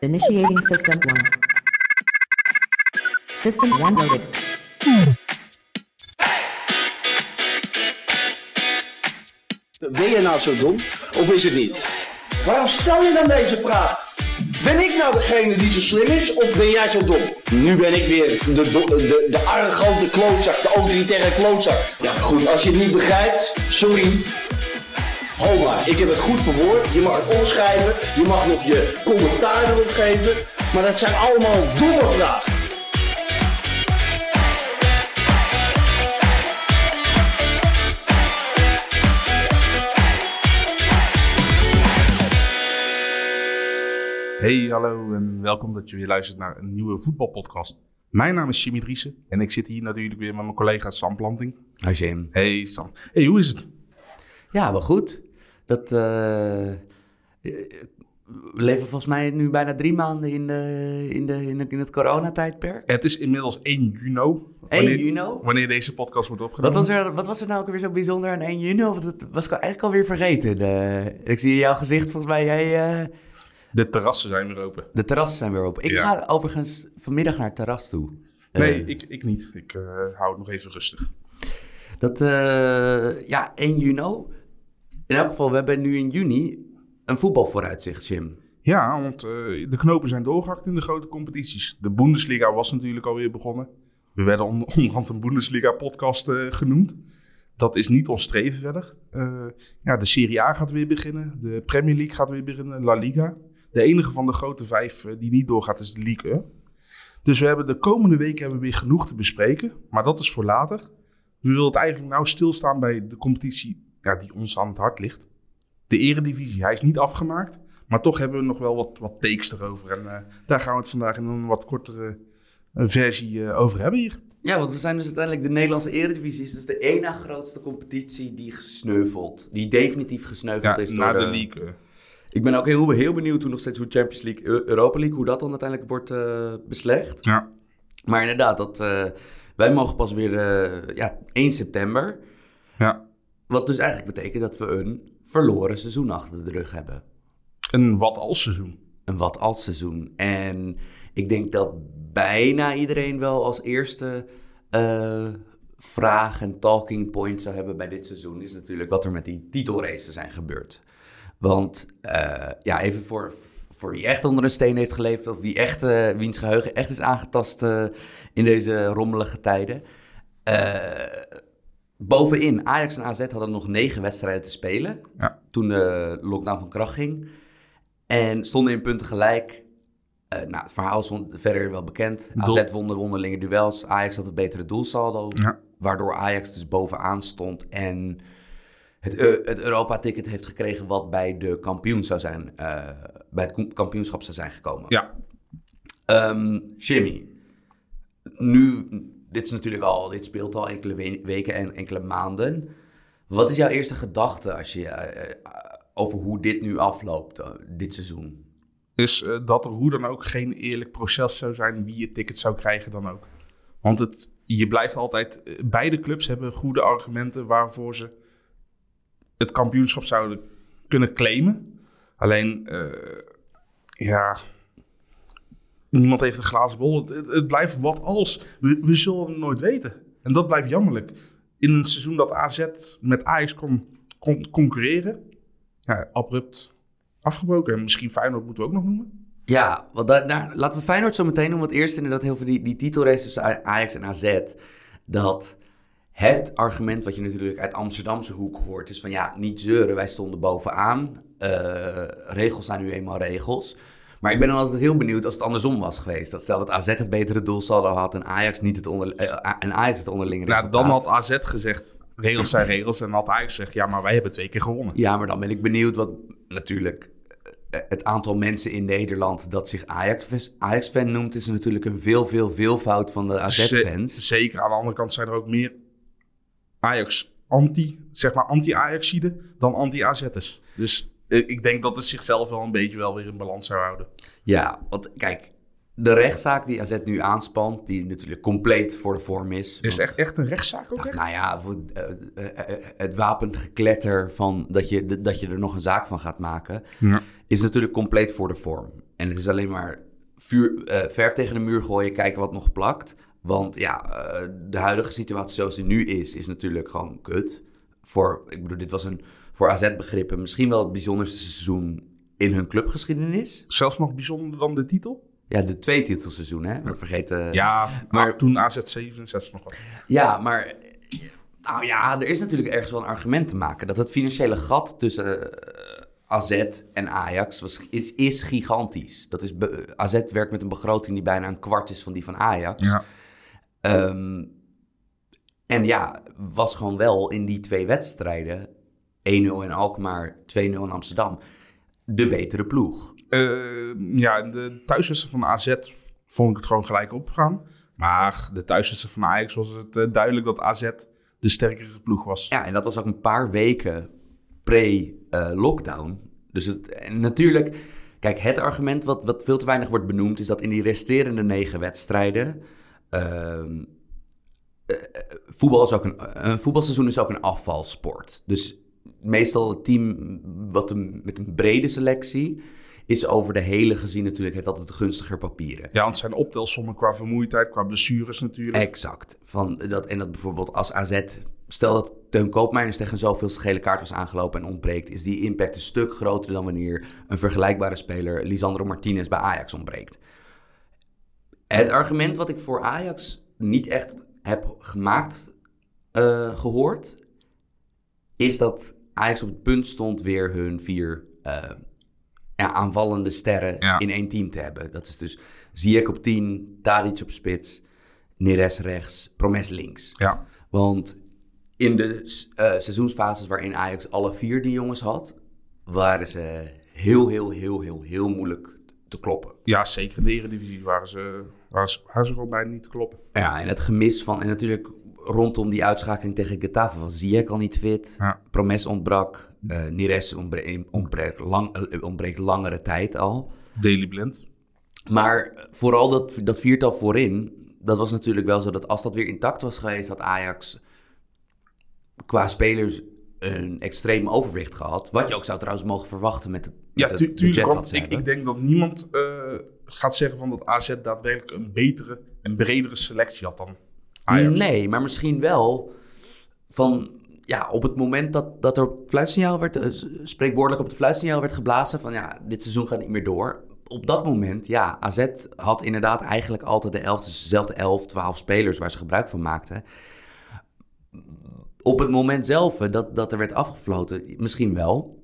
Initiating system 1. System 1 loaded. Ben je nou zo dom of is het niet? Waarom stel je dan deze vraag? Ben ik nou degene die zo slim is of ben jij zo dom? Nu ben ik weer de, de, de arrogante klootzak, de autoritaire klootzak. Ja goed, als je het niet begrijpt, sorry. Ho maar, ik heb het goed verwoord. Je mag het omschrijven, je mag nog je commentaar erop geven. Maar dat zijn allemaal domme vragen. Hey, hallo en welkom dat je weer luistert naar een nieuwe voetbalpodcast. Mijn naam is Jimmy Driessen en ik zit hier natuurlijk weer met mijn collega Sam Planting. Hi Jim. Hey Sam. Hey, hoe is het? Ja, wel goed. Dat, eh, we leven volgens mij nu bijna drie maanden in, de, in, de, in, het coronatijdperk. Het is inmiddels 1 juni. 1 wanneer- juni? Wanneer deze podcast wordt opgenomen. Wat was, er, wat was er nou ook weer zo bijzonder aan 1 juni? Want dat was ik eigenlijk alweer vergeten. Ik zie jouw gezicht volgens mij, jij, eh, De terrassen zijn weer open. de terrassen zijn weer open. Ik Ja. ga overigens vanmiddag naar het terras toe. Nee, Eh, ik, ik niet. Ik hou het nog even rustig. Dat, ja, 1 juni. In elk geval, we hebben nu in juni een voetbalvooruitzicht, Jim. Ja, want eh, de knopen zijn doorgehakt in de grote competities. De Bundesliga was natuurlijk alweer begonnen. We werden on- onderhand een Bundesliga-podcast eh, genoemd. Dat is niet ons streven verder. Eh, ja, de Serie A gaat weer beginnen. De Premier League gaat weer beginnen. La Liga. De enige van de grote vijf die niet doorgaat is de Ligue 1. Dus we hebben de komende weken hebben we weer genoeg te bespreken. Maar dat is voor later. We willen het eigenlijk nou stilstaan bij de competitie ja, die ons aan het hart ligt. De Eredivisie, hij is niet afgemaakt. Maar toch hebben we nog wel wat, wat takes erover. En eh, daar gaan we het vandaag in een wat kortere eh, versie eh, over hebben hier. Ja, want we zijn dus uiteindelijk de Nederlandse Eredivisie. is dus de na grootste competitie die gesneuveld. Die definitief gesneuveld Ja, is door na de league. eh. Ik ben ook heel, heel benieuwd hoe nog steeds hoe Champions League, Eu- Europa League, hoe dat dan uiteindelijk wordt beslecht. ja. Maar inderdaad, dat, wij mogen pas weer ja, 1 september. ja, Wat dus eigenlijk betekent dat we een verloren seizoen achter de rug hebben. een wat als seizoen. Een wat als seizoen. En ik denk dat bijna iedereen wel als eerste eh, vraag en talking point zou hebben bij dit seizoen. Is natuurlijk wat er met die titelraces zijn gebeurd. Want eh, ja, even voor, voor wie echt onder een steen heeft geleefd. Of wie echt, eh, wiens geheugen echt is aangetast in deze rommelige tijden. Eh, bovenin, Ajax en AZ hadden nog negen wedstrijden te spelen. Ja. Toen de lockdown van kracht ging. En stonden in punten gelijk. Eh, nou, het verhaal is verder wel bekend. Doel- AZ won de onderlinge duels. Ajax had het betere doelsaldo. Ja. Waardoor Ajax dus bovenaan stond. En het, Eu- het Europa-ticket heeft gekregen wat bij de kampioen zou zijn. eh, bij het kampioenschap zou zijn gekomen. Ja, Ehm, Jimmy, nu, dit is natuurlijk al, dit speelt al enkele we- weken en enkele maanden. Wat is jouw eerste gedachte als je, eh, eh, over hoe dit nu afloopt, eh, dit seizoen? is eh, dat er hoe dan ook geen eerlijk proces zou zijn wie je ticket zou krijgen dan ook. Want het, je blijft altijd, beide clubs hebben goede argumenten waarvoor ze het kampioenschap zouden kunnen claimen. Alleen, ja, niemand heeft een glazen bol. Het, het, blijft wat als. We, we zullen het nooit weten. En dat blijft jammerlijk. In een seizoen dat AZ met Ajax kon, kon concurreren, ja, abrupt afgebroken. En misschien Feyenoord moeten we ook nog noemen. Ja, want daar, daar- laten we Feyenoord zo meteen doen. Want eerst inderdaad heel veel die, die titelrace tussen Ajax en AZ. Dat het argument wat je natuurlijk uit Amsterdamse hoek hoort... is van ja, niet zeuren, wij stonden bovenaan. Eh, regels zijn nu eenmaal regels. Maar ik ben dan altijd heel benieuwd als het andersom was geweest. Dat stel dat AZ het betere doelsaldo had en Ajax, niet het, onder, eh, en Ajax het onderlinge Nou, resultaat. dan had AZ gezegd, regels zijn regels. En had Ajax gezegd, ja, maar wij hebben twee keer gewonnen. Ja, maar dan ben ik benieuwd wat natuurlijk eh, het aantal mensen in Nederland dat zich Ajax- Ajax-fan noemt, is natuurlijk een veel, veel, veelvoud van de AZ-fans. zeker. Aan de andere kant zijn er ook meer Ajax-anti, zeg maar anti-Ajaxiden dan anti-AZ'ers. Dus eh, ik denk dat het zichzelf wel een beetje wel weer in balans zou houden. Ja, want kijk, de rechtszaak die AZ nu aanspant, die natuurlijk compleet voor de vorm is. Is want- het echt, echt een rechtszaak ook echt? nou ja, voor, eh, eh, eh, het wapengekletter van dat je, dat je er nog een zaak van gaat maken, Ja. is natuurlijk compleet voor de vorm. en het is alleen maar vuur, eh, verf tegen de muur gooien, kijken wat nog plakt. Want ja, eh, de huidige situatie zoals die nu is, is natuurlijk gewoon kut. Voor, ik bedoel, dit was een voor AZ-begrippen misschien wel het bijzonderste seizoen in hun clubgeschiedenis. Zelfs nog bijzonder dan de titel? Ja, de twee titelseizoenen, hè? Want vergeten. Ja, maar- toen AZ 67 nog wat. Ja, maar nou ja, er is natuurlijk ergens wel een argument te maken dat het financiële gat tussen eh, AZ en Ajax was, is, is gigantisch. Dat is AZ werkt met een begroting die bijna een kwart is van die van Ajax. Ja. Ehm, en ja, was gewoon wel in die twee wedstrijden, 1-0 in Alkmaar, 2-0 in Amsterdam, de betere ploeg. Eh, ja, de thuiswedstrijd van AZ vond ik het gewoon gelijk opgaan. Maar de thuiswedstrijd van Ajax was het eh, duidelijk dat AZ de sterkere ploeg was. Ja, en dat was ook een paar weken pre-lockdown. dus het, en natuurlijk, kijk, het argument wat, wat veel te weinig wordt benoemd, is dat in die resterende negen wedstrijden. ehm, eh, voetbal is ook een, een voetbalseizoen is ook een afvalsport. Dus meestal het team wat een, met een brede selectie is over de hele gezien natuurlijk, heeft altijd gunstiger papieren. Ja, want het zijn optelsommen qua vermoeidheid, qua blessures natuurlijk. Exact. Van dat, en dat bijvoorbeeld als AZ... Stel dat Teun Koopmeiners tegen zoveel gele kaart was aangelopen en ontbreekt... is die impact een stuk groter dan wanneer een vergelijkbare speler... Lisandro Martinez bij Ajax ontbreekt. Het argument wat ik voor Ajax niet echt heb gemaakt, eh, gehoord... is dat Ajax op het punt stond weer hun vier eh, ja, aanvallende sterren Ja. in één team te hebben. Dat is dus Ziyech op 10, Tadic op spits, Neres rechts, Promes links. Ja. Want in de eh, seizoensfases waarin Ajax alle vier die jongens had, waren ze heel, heel, heel, heel, heel moeilijk te kloppen. ja, zeker in de Eredivisie waren ze, waren ze, waren ze gewoon bijna niet te kloppen. Ja, en het gemis van, en natuurlijk rondom die uitschakeling tegen Getafe was Ziyech al niet fit. Ja. Promes ontbrak, eh Neres ontbre- ontbreekt, lang, eh, ontbreekt langere tijd al. Daily Blind. Maar vooral dat, dat viertal voorin, dat was natuurlijk wel zo dat als dat weer intact was geweest, had Ajax qua spelers een extreem overwicht gehad. Wat je ook zou trouwens mogen verwachten met het, met Ja, het tu- budget tuurlijk. wat Want ze ik, hebben. ik denk dat niemand eh, gaat zeggen van dat AZ daadwerkelijk een betere en bredere selectie had dan Nee, maar misschien wel van... Ja, op het moment dat, dat er fluitsignaal werd... eh, spreekwoordelijk op het fluitsignaal werd geblazen van... Ja, dit seizoen gaat niet meer door. Op dat moment, ja, AZ had inderdaad eigenlijk altijd de elf, dezelfde 11, 12 spelers waar ze gebruik van maakten. Op het moment zelf dat, dat er werd afgefloten, misschien wel.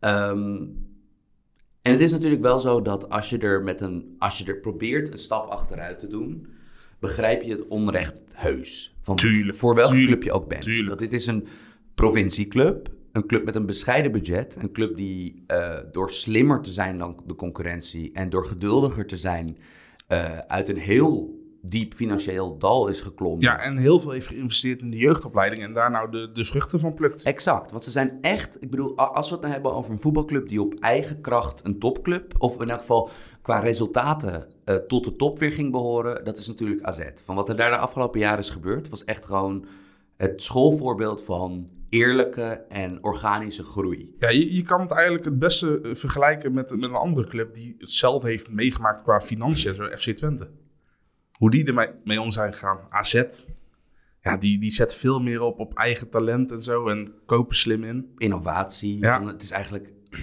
Ehm, en het is natuurlijk wel zo dat als je er met een, als je er probeert een stap achteruit te doen, begrijp je het onrecht heus. Van Tuurlijk, voor welke tuurlijk, club je ook bent. tuurlijk. Dat dit is een provincieclub, een club met een bescheiden budget, een club die eh, door slimmer te zijn dan de concurrentie en door geduldiger te zijn eh, uit een heel diep financieel dal is geklommen. Ja, en heel veel heeft geïnvesteerd in de jeugdopleiding en daar nou de, de vruchten van plukt. Exact, want ze zijn echt, ik bedoel, als we het nou hebben over een voetbalclub die op eigen kracht een topclub, of in elk geval qua resultaten eh, tot de top weer ging behoren, dat is natuurlijk AZ. Van wat er daar de afgelopen jaren is gebeurd, was echt gewoon het schoolvoorbeeld van eerlijke en organische groei. Ja, je, je kan het eigenlijk het beste eh, vergelijken met, met een andere club die hetzelfde heeft meegemaakt qua financiën, zo FC Twente. Hoe die ermee mee om zijn gegaan. AZ, ja, die, die zet veel meer op op eigen talent en zo en kopen slim in. Innovatie, Ja. het is eigenlijk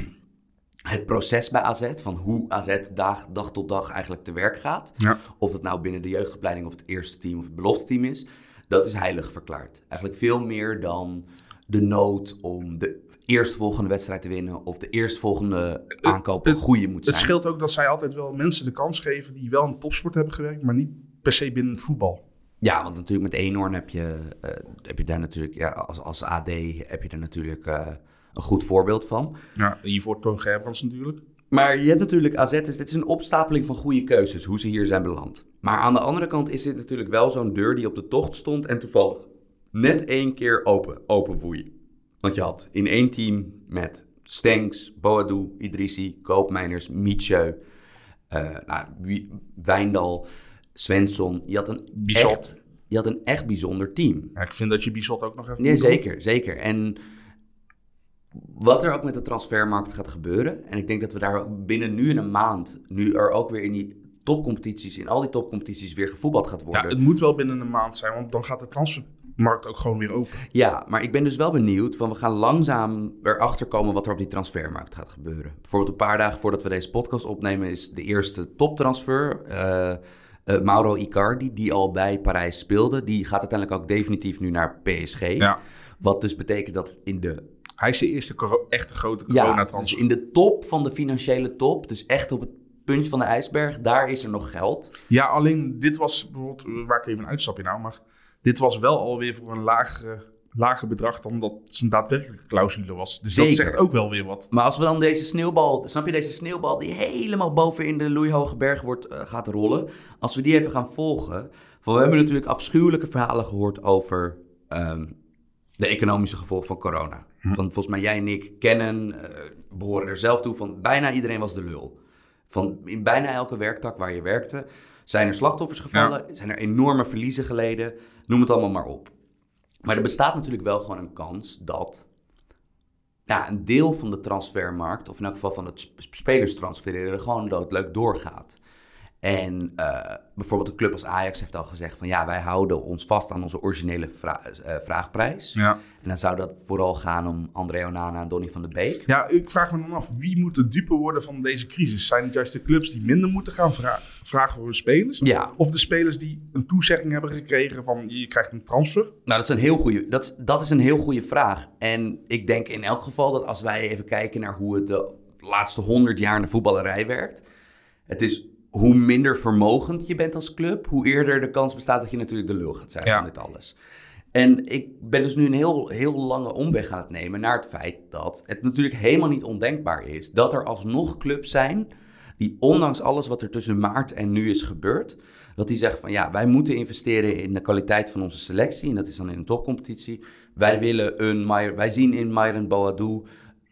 het proces bij AZ, van hoe AZ dag, dag tot dag eigenlijk te werk gaat. Ja. Of het nou binnen de jeugdopleiding of het eerste team of het belofte team is. Dat is heilig verklaard. Eigenlijk veel meer dan de nood om de eerstvolgende wedstrijd te winnen. Of de eerstvolgende aankoop een het- goede moet zijn. Het scheelt ook dat zij altijd wel mensen de kans geven die wel in topsport hebben gewerkt, maar niet per se binnen het voetbal. Ja, want natuurlijk met Eenhoorn heb je, eh, heb je daar natuurlijk, ja, als, als AD heb je er natuurlijk eh, een goed voorbeeld van. Ja, hiervoor Toon Gerbrands natuurlijk. Maar je hebt natuurlijk AZ, is, dit is een opstapeling van goede keuzes, hoe ze hier zijn beland. Maar aan de andere kant is dit natuurlijk wel zo'n deur die op de tocht stond en toevallig net één keer open, open woei. Want je had in één team met Stenks, Boadu, Idrissi, Koopmeiners, Mietje, eh nou, Wijndal, Svensson. Je had, een Bizot. echt, je had een echt bijzonder team. Ja, ik vind dat je Bizot ook nog even Nee, doen. zeker, zeker. En wat er ook met de transfermarkt gaat gebeuren. En ik denk dat we daar binnen nu in een maand, nu er ook weer in die topcompetities, in al die topcompetities weer gevoetbald gaat Ja, worden. het moet wel binnen een maand zijn, want dan gaat de transfermarkt ook gewoon weer open. Ja, maar ik ben dus wel benieuwd van we gaan langzaam erachter komen wat er op die transfermarkt gaat gebeuren. Bijvoorbeeld een paar dagen voordat we deze podcast opnemen is de eerste toptransfer. eh, eh, Mauro Icardi, die al bij Parijs speelde, die gaat uiteindelijk ook definitief nu naar PSG. Ja. Wat dus betekent dat in de Hij is de eerste echte grote Ja, dus coronatransfer. in de top van de financiële top, dus echt op het puntje van de ijsberg, daar is er nog geld. Ja, alleen dit was bijvoorbeeld, eh, waar ik even een uitstapje nou, maar dit was wel alweer voor een lager, lager bedrag dan dat zijn daadwerkelijke clausule was. Dus dat zegt ook wel weer wat. Maar als we dan deze sneeuwbal, snap je deze sneeuwbal die helemaal boven in de loeihoge berg wordt, eh, gaat rollen, als we die even gaan volgen, van we hebben natuurlijk afschuwelijke verhalen gehoord over ehm, de economische gevolgen van corona. Van, volgens mij jij en ik kennen, eh, behoren er zelf toe, van bijna iedereen was de lul. Van in bijna elke werktak waar je werkte, zijn er slachtoffers gevallen, zijn er enorme verliezen geleden, noem het allemaal maar op. Maar er bestaat natuurlijk wel gewoon een kans dat ja, een deel van de transfermarkt, of in elk geval van het sp- spelers transfereren, gewoon doodleuk doorgaat. En eh, bijvoorbeeld een club als Ajax heeft al gezegd van ja, wij houden ons vast aan onze originele vra- eh, vraagprijs. Ja. En dan zou dat vooral gaan om André Onana en Donny van de Beek. ja, ik vraag me dan af, wie moet de dupe worden van deze crisis? Zijn het juist de clubs die minder moeten gaan vra- vragen voor hun spelers? Ja, Of de spelers die een toezegging hebben gekregen van je krijgt een transfer? nou dat is een heel goede, dat, dat is een heel goede vraag. En ik denk in elk geval dat als wij even kijken naar hoe het de laatste honderd jaar in de voetballerij werkt. Het is hoe minder vermogend je bent als club, hoe eerder de kans bestaat dat je natuurlijk de lul gaat zijn Ja. van dit alles. En ik ben dus nu een heel, heel lange omweg aan het nemen naar het feit dat het natuurlijk helemaal niet ondenkbaar is dat er alsnog clubs zijn die ondanks alles wat er tussen maart en nu is gebeurd, dat die zeggen van ja, wij moeten investeren in de kwaliteit van onze selectie en dat is dan in een topcompetitie. Wij willen een, wij zien in Myron Boadou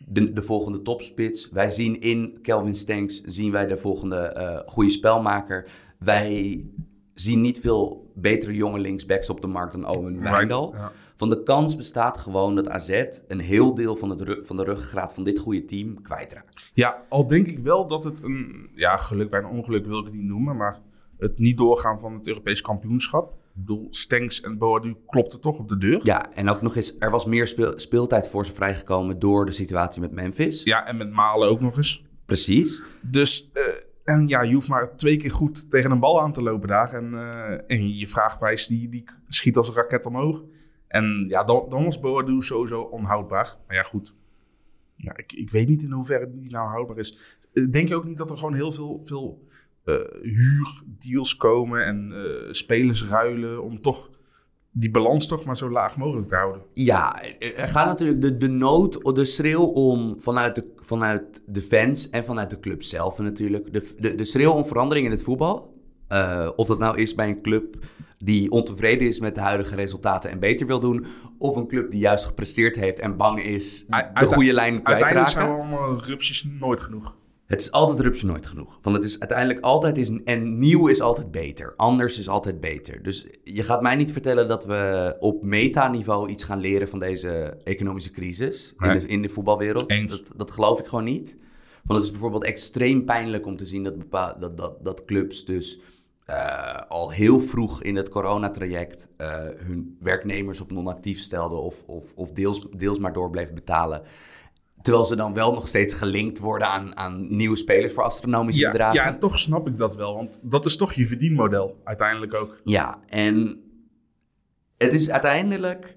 de, de volgende topspits. Wij zien in Kelvin Stenks zien wij de volgende eh goede spelmaker. Wij zien niet veel betere jonge linksbacks op de markt dan Owen Wijndal. Ja. Van de kans bestaat gewoon dat AZ een heel deel van, het van de ruggengraat van dit goede team kwijtraakt. Ja, al denk ik wel dat het een, ja, geluk bij een ongeluk wil ik het niet noemen, maar het niet doorgaan van het Europees kampioenschap. Ik bedoel, Stenks en Boadu klopten toch op de deur. Ja, en ook nog eens, er was meer speel- speeltijd voor ze vrijgekomen door de situatie met Memphis. Ja, en met Malen ook nog eens. Precies. Dus, eh, en ja, je hoeft maar twee keer goed tegen een bal aan te lopen daar. En, eh, en je vraagprijs die, die schiet als een raket omhoog. En ja, dan, dan was Boadu sowieso onhoudbaar. Maar ja, goed. Ja, ik, ik weet niet in hoeverre die nou houdbaar is. Eh, Denk je ook niet dat er gewoon heel veel, veel huurdeals komen en eh, spelers ruilen om toch die balans toch maar zo laag mogelijk te houden? Ja, er gaat natuurlijk de, de nood, de schreeuw om vanuit de, vanuit de fans en vanuit de club zelf natuurlijk. De, de, de schreeuw om verandering in het voetbal. Eh, of dat nou is bij een club die ontevreden is met de huidige resultaten en beter wil doen. Of een club die juist gepresteerd heeft en bang is de goede lijn Uiteindelijk kwijtraken. zijn allemaal rupsjes nooit genoeg. Het is altijd rupsje nooit genoeg. Want het is uiteindelijk altijd is en nieuw is altijd beter. Anders is altijd beter. Dus je gaat mij niet vertellen dat we op metaniveau iets gaan leren van deze economische crisis in, de, in de voetbalwereld. Dat, dat geloof ik gewoon niet. Want het is bijvoorbeeld extreem pijnlijk om te zien dat, bepaal, dat, dat, dat clubs dus eh, al heel vroeg in het coronatraject eh hun werknemers op non-actief stelden of, of, of deels, deels maar door bleven betalen. Terwijl ze dan wel nog steeds gelinkt worden aan, aan nieuwe spelers voor astronomische Ja, bedragen. ja, en toch snap ik dat wel. Want dat is toch je verdienmodel uiteindelijk ook. Ja, en het is uiteindelijk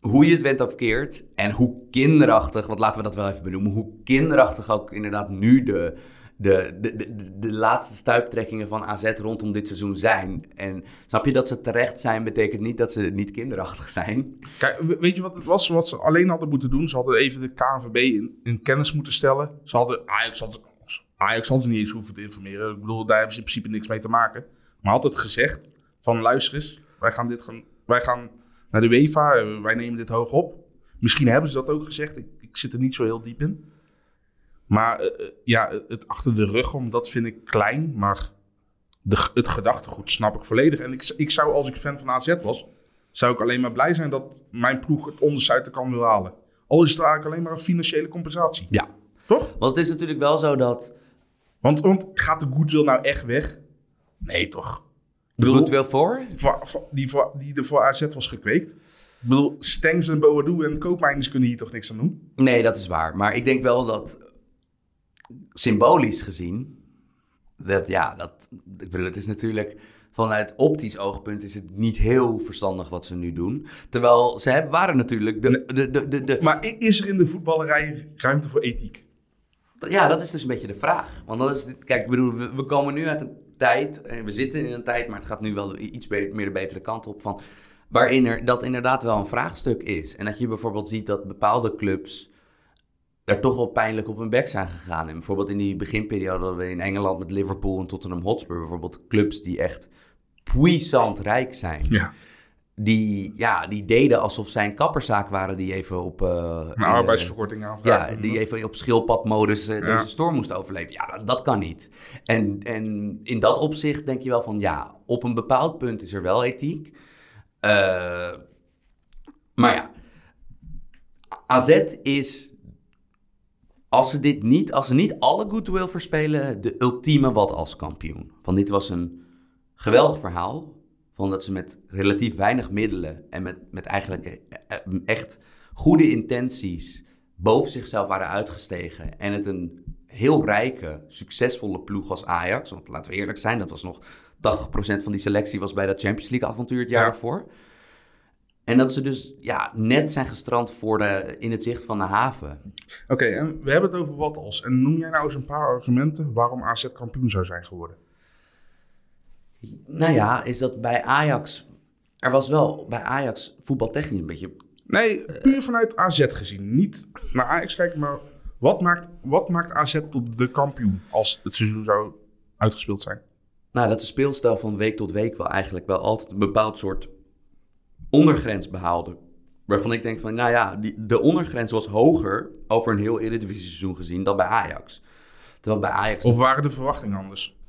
hoe je het went of keert en hoe kinderachtig, want laten we dat wel even benoemen, hoe kinderachtig ook inderdaad nu de, de, de, de, laatste stuiptrekkingen van AZ rondom dit seizoen zijn. En snap je dat ze terecht zijn, betekent niet dat ze niet kinderachtig zijn. Kijk, we- weet je wat het was? Wat ze alleen hadden moeten doen? Ze hadden even de KNVB in, in kennis moeten stellen. Ze hadden Ajax, had, Ajax ze niet eens hoeven te informeren. Ik bedoel, daar hebben ze in principe niks mee te maken. Maar had het gezegd van luister eens, wij gaan, dit gaan, wij gaan naar de UEFA, eh, wij nemen dit hoog op. Misschien hebben ze dat ook gezegd, ik, ik zit er niet zo heel diep in. Maar eh, eh, ja, het achter de rug om, dat vind ik klein. Maar de, het gedachtegoed snap ik volledig. En ik, ik zou, als ik fan van AZ was, zou ik alleen maar blij zijn dat mijn ploeg het onderste kan wil halen. Al is het eigenlijk alleen maar een financiële compensatie. Ja. Toch? Want het is natuurlijk wel zo dat Want, want gaat de goodwill nou echt weg? Nee, toch? De goodwill voor... voor- voor- die, voor, die er voor AZ was gekweekt. Ik bedoel, Stengs en Boadu en Koopmeiners kunnen hier toch niks aan doen? Nee, dat is waar. Maar ik denk wel dat symbolisch gezien, dat ja, dat, ik bedoel, het is natuurlijk vanuit optisch oogpunt is het niet heel verstandig wat ze nu doen. Terwijl ze hebben, waren natuurlijk de, de, de, de, de- Maar is er in de voetballerij ruimte voor ethiek? ja, dat is dus een beetje de vraag. Want dat is, kijk, ik bedoel, we, we komen nu uit een tijd, en we zitten in een tijd, maar het gaat nu wel iets meer de betere kant op van, waarin er dat inderdaad wel een vraagstuk is. En dat je bijvoorbeeld ziet dat bepaalde clubs er toch wel pijnlijk op hun bek zijn gegaan. En bijvoorbeeld in die beginperiode dat we in Engeland met Liverpool en Tottenham Hotspur, bijvoorbeeld clubs die echt puissant rijk zijn. Ja. Die, ja, die deden alsof zij een kapperszaak waren die even op... eh, Een arbeidsverkorting aanvragen. ja, die even op schildpadmodus eh, Ja. deze storm moest overleven. Ja, dat, dat kan niet. En, en in dat opzicht denk je wel van ja, op een bepaald punt is er wel ethiek. Eh, maar ja, AZ is, als ze dit niet, als ze niet alle goodwill verspelen, de ultieme wat als kampioen. Van dit was een geweldig verhaal. Van dat ze met relatief weinig middelen en met, met eigenlijk eh, eh, echt goede intenties boven zichzelf waren uitgestegen. En het een heel rijke, succesvolle ploeg als Ajax. Want laten we eerlijk zijn, dat was nog 80% van die selectie was bij dat Champions League avontuur het jaar Ja. En dat ze dus ja, net zijn gestrand voor de, in het zicht van de haven. Oké, en we hebben het over wat als. En noem jij nou eens een paar argumenten waarom AZ kampioen zou zijn geworden? Nou ja, is dat bij Ajax... Er was wel bij Ajax voetbaltechnisch een beetje... Nee, puur vanuit AZ gezien. Niet naar Ajax kijken, maar wat maakt, wat maakt AZ tot de kampioen als het seizoen zou uitgespeeld zijn? Nou, dat de speelstijl van week tot week wel eigenlijk wel altijd een bepaald soort ondergrens behaalde. Waarvan ik denk van, nou ja, die, de ondergrens was hoger over een heel Eredivisie seizoen gezien dan bij Ajax. Terwijl bij Ajax... Of waren de verwachtingen anders?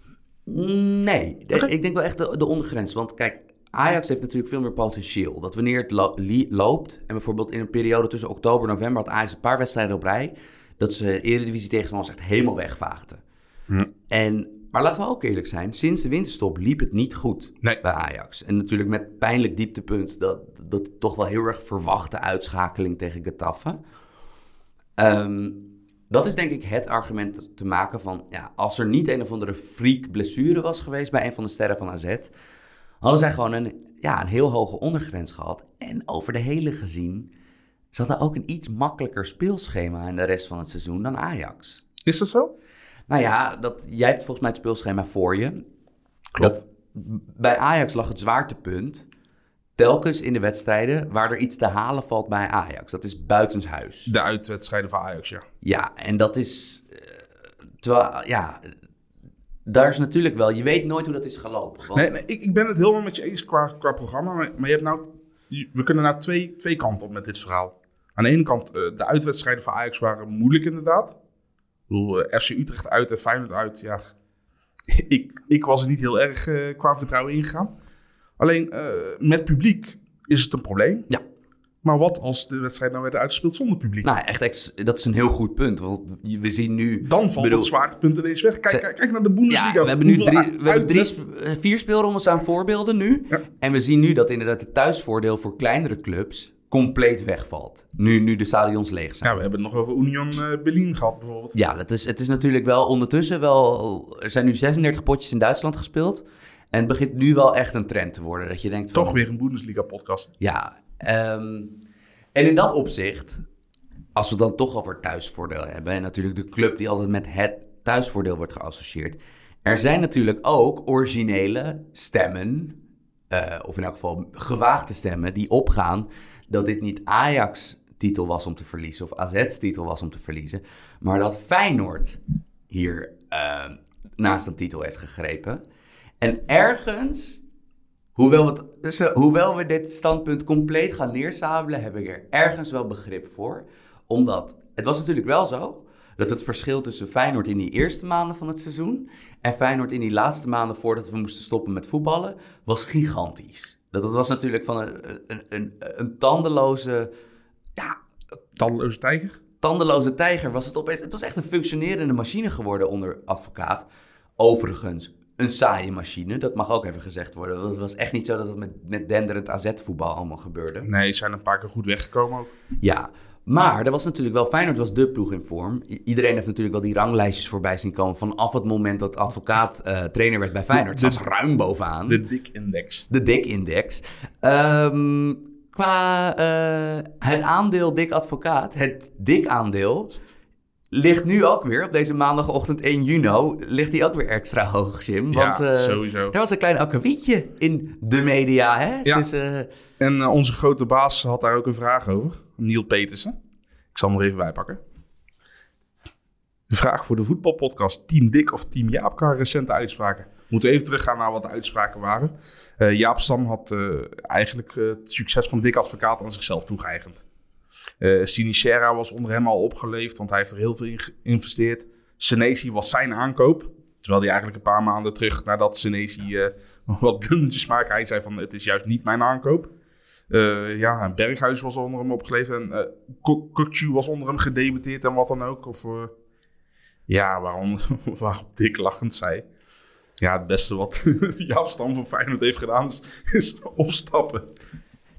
Nee, ik denk wel echt de, de ondergrens. Want kijk, Ajax heeft natuurlijk veel meer potentieel. Dat wanneer het lo- loopt, en bijvoorbeeld in een periode tussen oktober en november had Ajax een paar wedstrijden op rij, dat ze Eredivisie tegenstanders echt helemaal wegvaagden. Hm. En, maar laten we ook eerlijk zijn, sinds de winterstop liep het niet goed Nee. bij Ajax. En natuurlijk met pijnlijk dieptepunt dat, dat toch wel heel erg verwachte uitschakeling tegen Getafe. Ehm, dat is denk ik het argument te maken van... Ja, als er niet een of andere freak blessure was geweest bij een van de sterren van AZ... hadden zij gewoon een, ja, een heel hoge ondergrens gehad. En over de hele gezien... ze hadden ook een iets makkelijker speelschema in de rest van het seizoen dan Ajax. Is dat zo? Nou ja, dat, jij hebt volgens mij het speelschema voor je. Klopt. Dat, bij Ajax lag het zwaartepunt telkens in de wedstrijden waar er iets te halen valt bij Ajax. Dat is buitenshuis. De uitwedstrijden van Ajax, ja. Ja, en dat is... eh, terwijl, ja, daar is natuurlijk wel... Je weet nooit hoe dat is gelopen. Want, Nee, nee ik, ik ben het helemaal met je eens qua, qua programma. Maar, maar je hebt nou, we kunnen nou twee, twee kanten op met dit verhaal. Aan de ene kant, eh, de uitwedstrijden van Ajax waren moeilijk inderdaad. Bedoel, eh, FC Utrecht uit en Feyenoord uit, ja. Ik, ik was er niet heel erg eh, qua vertrouwen ingegaan. Alleen eh, met publiek is het een probleem. Ja. Maar wat als de wedstrijd nou werd uitgespeeld zonder publiek? Nou, echt, ex- dat is een heel goed punt. Want we zien nu... Dan valt bedoel- het zwaartepunt ineens weg. Kijk, Ze- kijk, kijk naar de Bundesliga. Ja, we hebben nu drie, we hebben drie, vier speelrondes aan voorbeelden nu. Ja. En we zien nu dat inderdaad het thuisvoordeel voor kleinere clubs compleet wegvalt. Nu, nu de stadions leeg zijn. Ja, we hebben het nog over Union eh, Berlin gehad bijvoorbeeld. Ja, dat is, het is natuurlijk wel ondertussen wel... Er zijn nu 36 potjes in Duitsland gespeeld. En het begint nu wel echt een trend te worden. Dat je denkt van... Toch weer een Bundesliga-podcast. Ja, ehm, en in dat opzicht, als we dan toch over thuisvoordeel hebben, en natuurlijk de club die altijd met het thuisvoordeel wordt geassocieerd, er zijn natuurlijk ook originele stemmen, eh, of in elk geval gewaagde stemmen, die opgaan dat dit niet Ajax-titel was om te verliezen, of AZ-titel was om te verliezen, maar dat Feyenoord hier eh, naast een titel heeft gegrepen. En ergens Hoewel dus, eh, hoewel we dit standpunt compleet gaan neersabelen, heb ik er ergens wel begrip voor. Omdat het was natuurlijk wel zo dat het verschil tussen Feyenoord in die eerste maanden van het seizoen en Feyenoord in die laatste maanden voordat we moesten stoppen met voetballen, was gigantisch. Dat was natuurlijk van een, een, een, een tandeloze ja, Tandeloze tijger? tandeloze tijger was het opeens. Het was echt een functionerende machine geworden onder advocaat. Overigens, een saaie machine. Dat mag ook even gezegd worden. Want Het was echt niet zo dat het met, met denderend AZ-voetbal allemaal gebeurde. Nee, ze zijn een paar keer goed weggekomen ook. Ja, maar er was natuurlijk wel Feyenoord was de ploeg in vorm. I- iedereen heeft natuurlijk wel die ranglijstjes voorbij zien komen. Vanaf het moment dat advocaat eh, trainer werd bij Feyenoord. Dat was ruim bovenaan. De dik index. de DIK-index. Ehm, qua eh, het aandeel dik advocaat, het dik-aandeel, ligt nu ook weer op deze maandagochtend 1 juni, ligt die ook weer extra hoog, Jim. Want Ja, eh, sowieso. er was een klein akkefietje in de media, hè? Ja. Dus, En onze grote baas had daar ook een vraag over. Neil Petersen. Ik zal hem er even bij pakken. De vraag voor de voetbalpodcast. Team Dick of Team Jaap qua recente uitspraken. Moeten we even teruggaan naar wat de uitspraken waren. Eh, Jaap Stam had eh, eigenlijk eh, het succes van Dick Advocaat aan zichzelf toegeëigend. Eh Sinistera was onder hem al opgeleefd, want hij heeft er heel veel in geïnvesteerd. Senesi was zijn aankoop. Terwijl hij eigenlijk een paar maanden terug, nadat Senesi wat blundertjes maakte, hij zei van het is juist niet mijn aankoop. Eh, ja, Berghuis was onder hem opgeleverd en uh, Kukcu was onder hem gedebuteerd en wat dan ook. Of, eh, ja, waarom, waarom Dick lachend zei. Ja, het beste wat Jaap Stam van Feyenoord heeft gedaan is, is opstappen.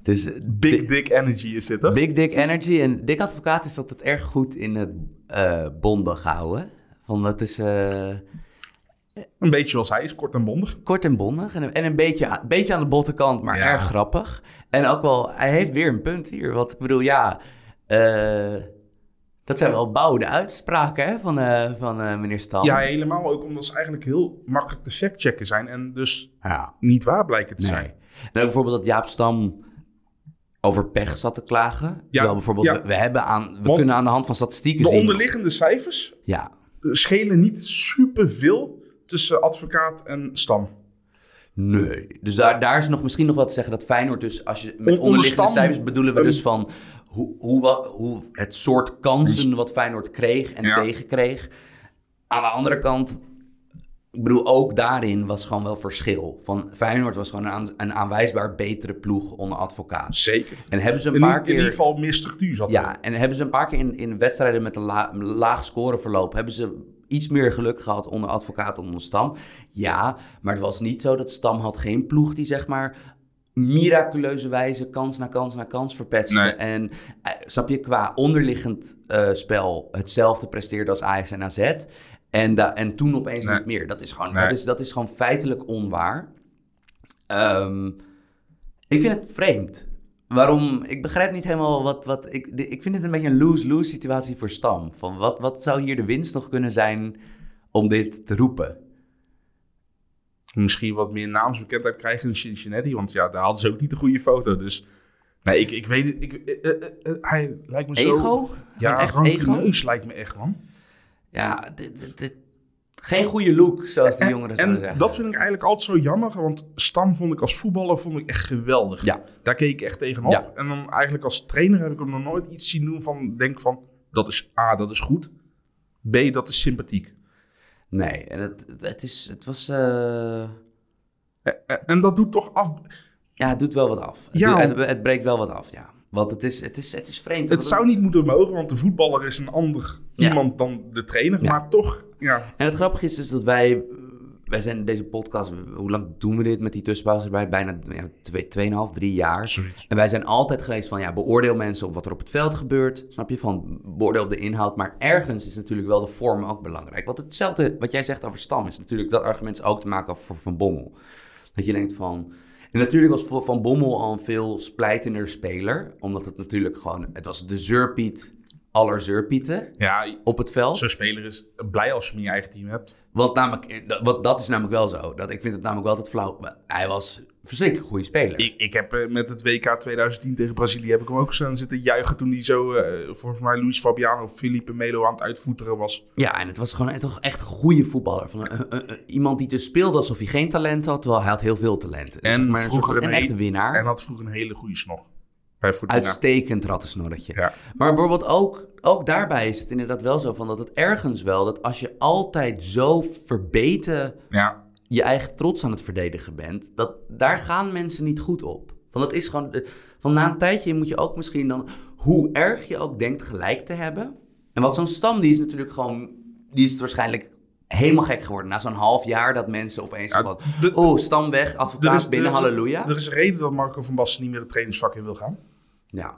dus, Big Di- Dick Energy is dit, hè? Big Dick Energy. En dik advocaat is altijd erg goed in het eh bondig houden. Van dat is Een beetje zoals hij is, kort en bondig. kort en bondig. En, en een beetje, een beetje aan de botte kant, maar Ja. erg grappig. En ook wel, hij heeft weer een punt hier. Want ik bedoel, ja, eh, dat zijn wel bouwde uitspraken hè, van, eh, van eh, meneer Stam. Ja, helemaal ook omdat ze eigenlijk heel makkelijk te factchecken zijn en dus Ja, niet waar blijken te nee. zijn. En ook bijvoorbeeld dat Jaap Stam over pech zat te klagen. Terwijl bijvoorbeeld, ja. we, we hebben aan, we Want kunnen aan de hand van statistieken De zien. onderliggende cijfers Ja, schelen niet superveel tussen advocaat en stam. Nee, dus daar, daar is nog misschien nog wat te zeggen dat Feyenoord dus, als je met Onder onderliggende cijfers bedoelen we dus van hoe, hoe, hoe het soort kansen wat Feyenoord kreeg en Ja. tegenkreeg. Aan de andere kant, ik bedoel, ook daarin was gewoon wel verschil. Van Feyenoord was gewoon een, aan- een aanwijsbaar betere ploeg onder advocaat. Zeker. En hebben ze een In, paar in keer... ieder geval meer structuur zat Ja, er. en hebben ze een paar keer in, in wedstrijden met een la- laag scoreverloop... hebben ze iets meer geluk gehad onder advocaat dan onder Stam. Ja, maar het was niet zo dat Stam had geen ploeg die zeg maar... miraculeuze wijze kans na kans na kans verpetste. Nee. En eh, snap je, qua onderliggend eh, spel hetzelfde presteerde als Ajax en AZ... En, da- en toen opeens Nee. niet meer. Dat is, gewoon, Nee. dat, is, dat is gewoon feitelijk onwaar. Ehm, ik vind het vreemd. Waarom? Ik begrijp niet helemaal wat. wat ik, de- ik vind het een beetje een lose-lose situatie voor Stam. Van wat, wat zou hier de winst nog kunnen zijn om dit te roepen? Misschien wat meer naamsbekendheid krijgen in Cincinnati. Want ja, daar hadden ze ook niet de goede foto. Dus nee, ik, ik weet het. Ik, eh, eh, eh, hij lijkt me zo... Ego? Ja, echt ego? lijkt me echt, man. Ja, dit, dit- dit- geen goede look, zoals de jongeren zouden En zeggen. dat vind ik eigenlijk altijd zo jammer. Want Stam vond ik als voetballer vond ik echt geweldig. Ja. Daar keek ik echt tegenop. Ja. En dan eigenlijk als trainer heb ik hem nog nooit iets zien doen van... Denk van, dat is A, dat is goed. B, dat is sympathiek. Nee, en het, het, is, het was... eh, En, en dat doet toch af... ja, het doet wel wat af. Het, Ja. het, het breekt wel wat af, ja. Want het is, het is, het is vreemd. Het zou niet moeten mogen, want de voetballer is een ander Ja. iemand dan de trainer. Ja. Maar toch, ja. En het grappige is dus dat wij, wij zijn deze podcast, hoe lang doen we dit met die tussenpauze erbij? Bijna ja, twee, tweeënhalf, drie jaar. Zoiets. En wij zijn altijd geweest van, ja, beoordeel mensen op wat er op het veld gebeurt. Snap je? Van, beoordeel op de inhoud. Maar ergens is natuurlijk wel de vorm ook belangrijk. Want hetzelfde wat jij zegt over Stam is natuurlijk, dat argument is ook te maken voor Van Bommel. Dat je denkt van... En natuurlijk was Van Bommel al een veel splijtender speler. Omdat het natuurlijk gewoon... Het was de zeurpiet aller zeurpieten Ja, op het veld. zo'n speler is blij als je hem in je eigen team hebt. Want namelijk, dat- wat, dat is namelijk wel zo. Dat, ik vind het namelijk wel altijd flauw. Hij was een verschrikkelijk goede speler. Ik, ik heb eh, met het WK 2010 tegen Brazilië heb ik hem ook zo zitten juichen toen hij zo, eh, volgens mij Luis Fabiano of Felipe Melo aan het uitvoeteren was. Ja, en het was gewoon toch echt een goede voetballer. Van, iemand die dus speelde alsof hij geen talent had, terwijl hij had heel veel talent. Dus En maar vroeger een een echte winnaar. En had vroeger een hele goede snor. Uitstekend rattensnorretje. Ja. Maar bijvoorbeeld ook, ook daarbij is het inderdaad wel zo van dat het ergens wel, dat als je altijd zo verbeten Ja, je eigen trots aan het verdedigen bent, dat, daar gaan mensen niet goed op. Want dat is gewoon, van na een tijdje moet je ook misschien dan, hoe erg je ook denkt gelijk te hebben. En wat zo'n stam, die is natuurlijk gewoon, die is het waarschijnlijk helemaal gek geworden. Na zo'n half jaar dat mensen opeens Ja, van, de- oh, stam weg, advocaat binnen, halleluja. Er is een reden dat Marco van Basten niet meer het trainingsvak in wil gaan. Ja.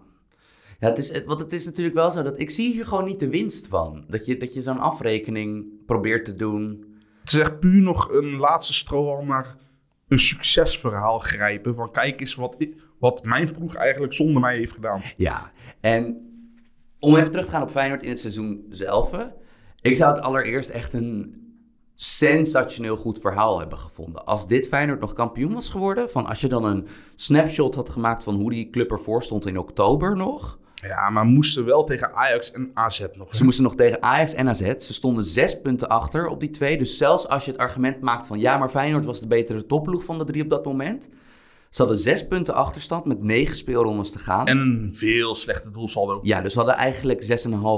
Ja, het is, het, want het is natuurlijk wel zo dat ik zie hier gewoon niet de winst van. Dat je, dat je zo'n afrekening probeert te doen. Het is echt puur nog een laatste strohalm naar een succesverhaal grijpen. Van kijk eens wat, wat mijn ploeg eigenlijk zonder mij heeft gedaan. Ja, en om even terug te gaan op Feyenoord in het seizoen zelf. Ik zou het allereerst echt een sensationeel goed verhaal hebben gevonden. Als dit Feyenoord nog kampioen was geworden, van als je dan een snapshot had gemaakt van hoe die club ervoor stond in oktober nog. Ja, maar moesten wel tegen Ajax en AZ nog. Ze moesten nog tegen Ajax en AZ. Ze stonden zes punten achter op die twee. Dus zelfs als je het argument maakt van ja, maar Feyenoord was de betere topploeg van de drie op dat moment. Ze hadden zes punten achterstand met negen speelrondes te gaan. En een veel slechter doelsaldo. Ja, dus we hadden eigenlijk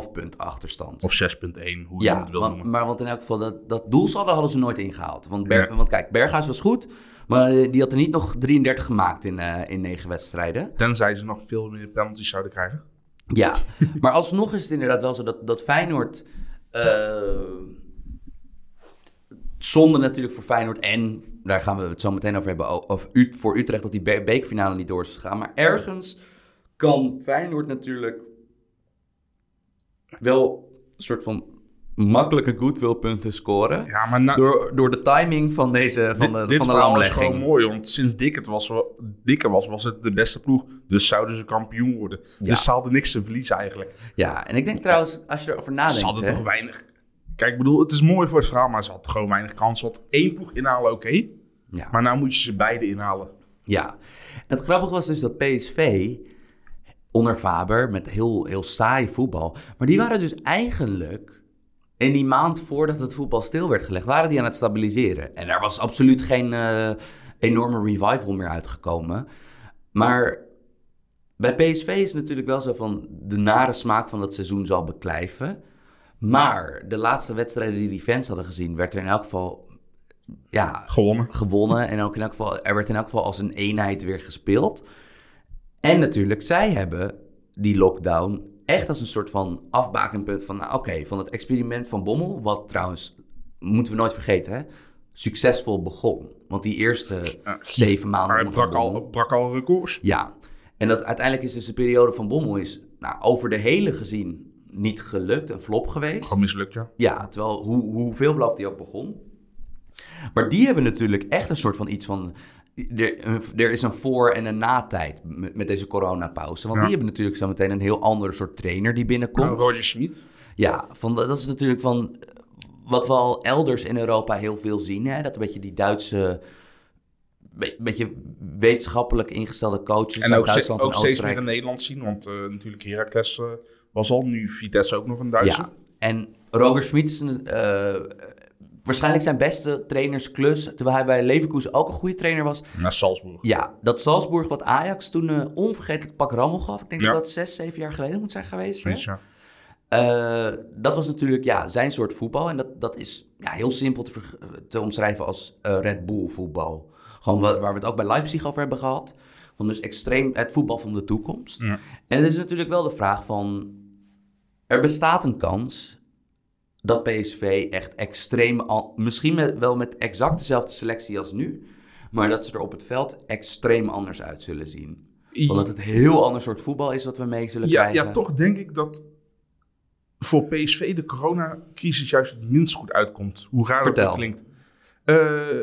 6,5 punt achterstand. Of 6.1, hoe je het wil want, noemen. maar want in elk geval, dat, dat doelsaldo hadden ze nooit ingehaald. Want, Ber- Ja. want kijk, Berghuis was goed, maar eh, die had er niet nog 33 gemaakt in, eh, in negen wedstrijden. Tenzij ze nog veel meer penalties zouden krijgen. Ja, maar alsnog is het inderdaad wel zo dat, dat Feyenoord... eh, zonde natuurlijk voor Feyenoord en, daar gaan we het zo meteen over hebben, of voor Utrecht dat die be- bekerfinale niet door is gegaan. Maar ergens kan Feyenoord natuurlijk wel een soort van makkelijke goodwill-punten scoren. Ja, maar na, Door, door de timing van deze van de, dit, dit van de verhaal is gewoon mooi. Want sinds Dick het was, wel- Dikke was, was het de beste ploeg. Dus zouden ze kampioen worden. Ja. Dus ze hadden niks te verliezen eigenlijk. Ja, en ik denk trouwens, als je erover Ze nadenkt... hadden hè, toch weinig... Kijk, ik bedoel, het is mooi voor het verhaal, maar ze hadden gewoon weinig kans. Want één ploeg inhalen, oké. ja. Maar nou moet je ze beide inhalen. Ja, en het grappige was dus dat PSV onder Faber met heel, heel saai voetbal. Maar die waren dus eigenlijk in die maand voordat het voetbal stil werd gelegd, waren die aan het stabiliseren. En daar was absoluut geen eh, enorme revival meer uitgekomen. Maar bij PSV is het natuurlijk wel zo van de nare smaak van dat seizoen zal beklijven. Maar de laatste wedstrijden die die fans hadden gezien, werd er in elk geval ja, Gewonnen. gewonnen. En ook in elk geval, er werd in elk geval als een eenheid weer gespeeld. En natuurlijk, zij hebben die lockdown echt als een soort van afbakenpunt van... nou, oké, van het experiment van Bommel, wat trouwens, moeten we nooit vergeten, hè, succesvol begon. Want die eerste zeven maanden... Maar het brak al, brak al records. ja, en dat uiteindelijk is dus de periode van Bommel is nou, over de hele gezien niet gelukt, een flop geweest. Gewoon mislukt, ja. Ja, terwijl hoe, hoeveel hij ook begon. Maar die hebben natuurlijk echt een soort van iets van... Er, er is een voor- en een na-tijd met, met deze coronapauze. Want Ja. die hebben natuurlijk zo meteen een heel ander soort trainer die binnenkomt. Nou, Roger Schmid. Ja, van, dat is natuurlijk van wat we al elders in Europa heel veel zien. Hè? Dat een beetje die Duitse, be- beetje wetenschappelijk ingestelde coaches En uit ook, Duitsland ook en steeds Oostenrijk. meer in Nederland zien. Want eh, natuurlijk Heracles eh, was al. Nu Vitesse ook nog een Duitse. Ja, en Roger Schmid is een, eh, waarschijnlijk zijn beste trainersklus. Terwijl hij bij Leverkusen ook een goede trainer was. Naar Salzburg. Ja, dat Salzburg wat Ajax toen eh, onvergetelijk pak rammel gaf. Ik denk Ja. dat dat zes, zeven jaar geleden moet zijn geweest. Ja. Eh, dat was natuurlijk ja, zijn soort voetbal. En dat, dat is ja, heel simpel te, te omschrijven als Red Bull voetbal. Gewoon wa- waar we het ook bij Leipzig over hebben gehad. Van dus extreem het voetbal van de toekomst. Ja. En het is natuurlijk wel de vraag van... Er bestaat een kans dat PSV echt extreem... Al, misschien met, wel met exact dezelfde selectie als nu... maar dat ze er op het veld extreem anders uit zullen zien. Omdat het een heel ander soort voetbal is wat we mee zullen Ja, krijgen. ja, toch denk ik dat voor PSV de coronacrisis juist het minst goed uitkomt. Hoe raar dat Vertel. ook klinkt. Eh,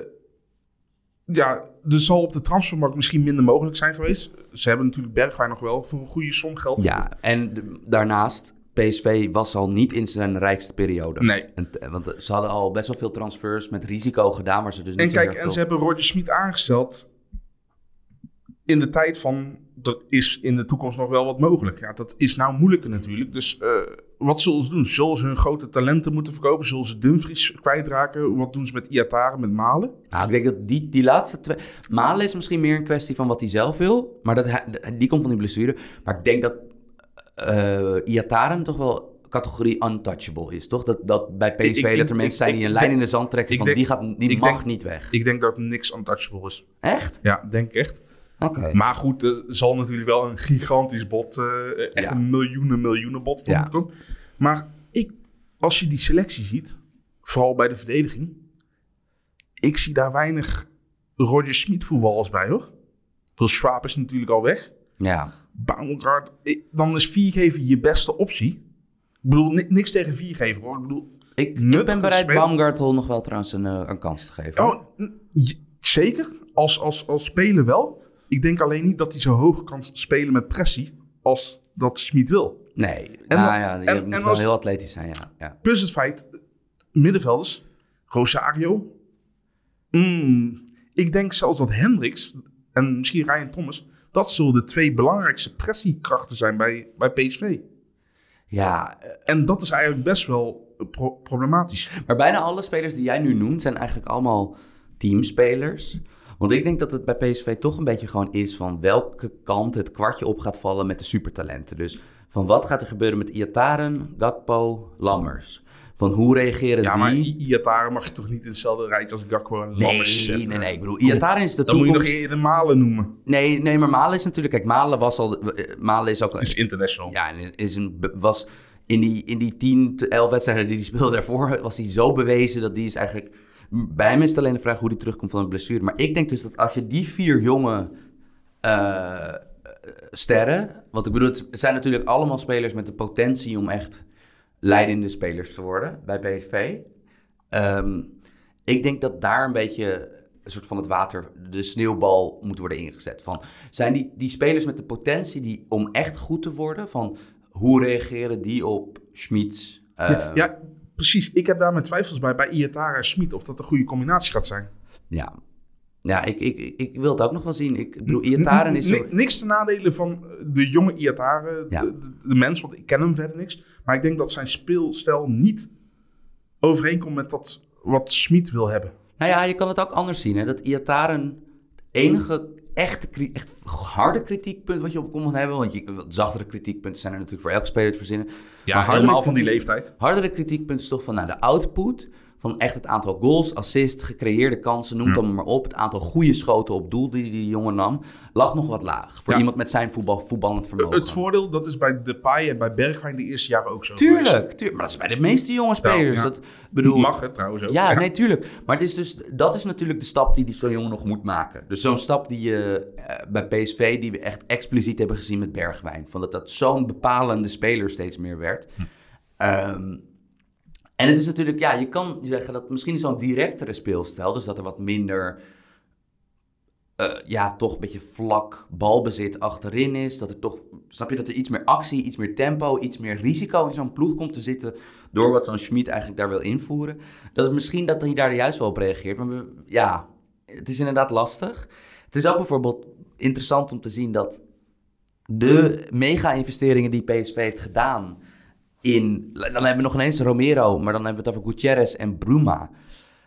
ja, er zal op de transfermarkt misschien minder mogelijk zijn geweest. Ze hebben natuurlijk Bergwijn nog wel voor een goede som geld. Ja, en de- daarnaast, PSV was al niet in zijn rijkste periode. Nee. En t- want ze hadden al best wel veel transfers met risico gedaan, maar ze dus niet En kijk, en veel- ze hebben Roger Schmid aangesteld in de tijd van er is in de toekomst nog wel wat mogelijk. Ja, dat is nou moeilijker natuurlijk. Dus eh, wat zullen ze doen? Zullen ze hun grote talenten moeten verkopen? Zullen ze Dumfries kwijtraken? Wat doen ze met Iataren, met Malen? Nou, ik denk dat die, die laatste twee... Malen is misschien meer een kwestie van wat hij zelf wil, maar dat hij, die komt van die blessure. Maar ik denk dat eh Iataren toch wel categorie untouchable is, toch? Dat, dat bij PSV Ik- ik- dat er mensen ik- zijn die een lijn in de zand trekken van denk- die, gaat, die mag denk- niet weg. Ik denk dat niks untouchable is. Echt? Ja, denk echt. Oké. Maar goed, er zal natuurlijk wel een gigantisch bot, eh, echt Ja. een miljoenen, miljoenen bot Ja. moeten komen. Maar ik, als je die selectie ziet, vooral bij de verdediging, ik zie daar weinig Roger Smit voetballers bij hoor. Wil Schwab is natuurlijk al weg. Ja. Baumgart, dan is viergever je beste optie. Ik bedoel, ni- niks tegen viergever hoor. Ik bedoel, Ik, ben bereid. Baumgartel nog wel trouwens een, eh, een kans te geven. Oh, zeker. Als, als, als speler wel. Ik denk alleen niet dat hij zo hoog kan spelen met pressie als dat Schmid wil. Nee, En nou dan- ja, je en- moet en wel als- heel atletisch zijn, ja. ja. Plus het feit, middenvelders, Rosario. Mm, ik denk zelfs dat Hendricks en misschien Ryan Thomas, dat zullen de twee belangrijkste pressiekrachten zijn bij, bij PSV. Ja, eh, En dat is eigenlijk best wel pro- problematisch. maar bijna alle spelers die jij nu noemt zijn eigenlijk allemaal teamspelers. Want ik denk dat het bij PSV toch een beetje gewoon is van welke kant het kwartje op gaat vallen met de supertalenten. Dus van wat gaat er gebeuren met Iataren, Gakpo, Lammers? Van hoe reageren Ja, die? maar I- Iataren mag je toch niet in hetzelfde rijtje als Gakpo en nee, Lammers nee, zetten? nee, Ik bedoel, Iataren is de Dan moet je nog eerder Malen noemen. Nee, nee, maar Malen is natuurlijk... Kijk, Malen was al... eh, Malen is ook... is international. Ja, en is een, was in die, in die 10, 11 wedstrijden die hij speelde daarvoor, was hij zo bewezen dat die is eigenlijk. Bij hem is het alleen de vraag hoe hij terugkomt van een blessure. Maar ik denk dus dat als je die vier jonge eh, sterren. Want ik bedoel, het zijn natuurlijk allemaal spelers met de potentie om echt leidende spelers te worden bij PSV. Ehm, ik denk dat daar een beetje een soort van het water, de sneeuwbal moet worden ingezet. Van, zijn die, die spelers met de potentie die, om echt goed te worden, van hoe reageren die op? Ja, ja. ja, precies. Ik heb daar mijn twijfels bij, bij Iatara en Schmid, of dat een goede combinatie gaat zijn. ja. Ja, ik, ik, ik, wil het ook nog wel zien. Ik bedoel, Iataren is... Niks te nadelen van de jonge Iatare, Ja. de, de, mens, want ik ken hem verder niks. Maar ik denk dat zijn speelstijl niet overeenkomt met dat wat Schmid wil hebben. Nou ja, je kan het ook anders zien. Hè? Dat Iataren het enige echte, echt harde kritiekpunt wat je op kon hebben. Want je, wat zachtere kritiekpunten zijn er natuurlijk voor elk speler te verzinnen. Ja, Maar helemaal van die leeftijd. Hardere kritiekpunt is toch van nou, de output. Van echt het aantal goals, assists, gecreëerde kansen, noem het allemaal maar op. Het aantal goede schoten op doel die die jongen nam, lag nog wat laag. Voor Ja. iemand met zijn voetbal, voetballend vermogen. Het voordeel, dat is bij Depay en bij Bergwijn de eerste jaren ook zo geweest. Tuurlijk, tuurlijk, maar dat is bij de meeste jonge spelers. ja. Dat, bedoel, Mag het trouwens ook. Ja, nee, tuurlijk. Maar het is dus, dat is natuurlijk de stap die die zo'n jongen nog moet maken. Dus zo'n stap die je eh, bij PSV, die we echt expliciet hebben gezien met Bergwijn. Van dat dat zo'n bepalende speler steeds meer werd. Ehm, en het is natuurlijk, ja, je kan zeggen dat misschien zo'n directere speelstijl, dus dat er wat minder, eh, ja, toch een beetje vlak balbezit achterin is. Dat er toch, snap je, dat er iets meer actie, iets meer tempo, iets meer risico in zo'n ploeg komt te zitten. Door wat zo'n Schmid eigenlijk daar wil invoeren. Dat het misschien dat hij daar juist wel op reageert. Maar ja, het is inderdaad lastig. Het is ook bijvoorbeeld interessant om te zien dat de mega-investeringen die PSV heeft gedaan in... Dan hebben we nog ineens Romero, maar dan hebben we het over Gutierrez en Bruma.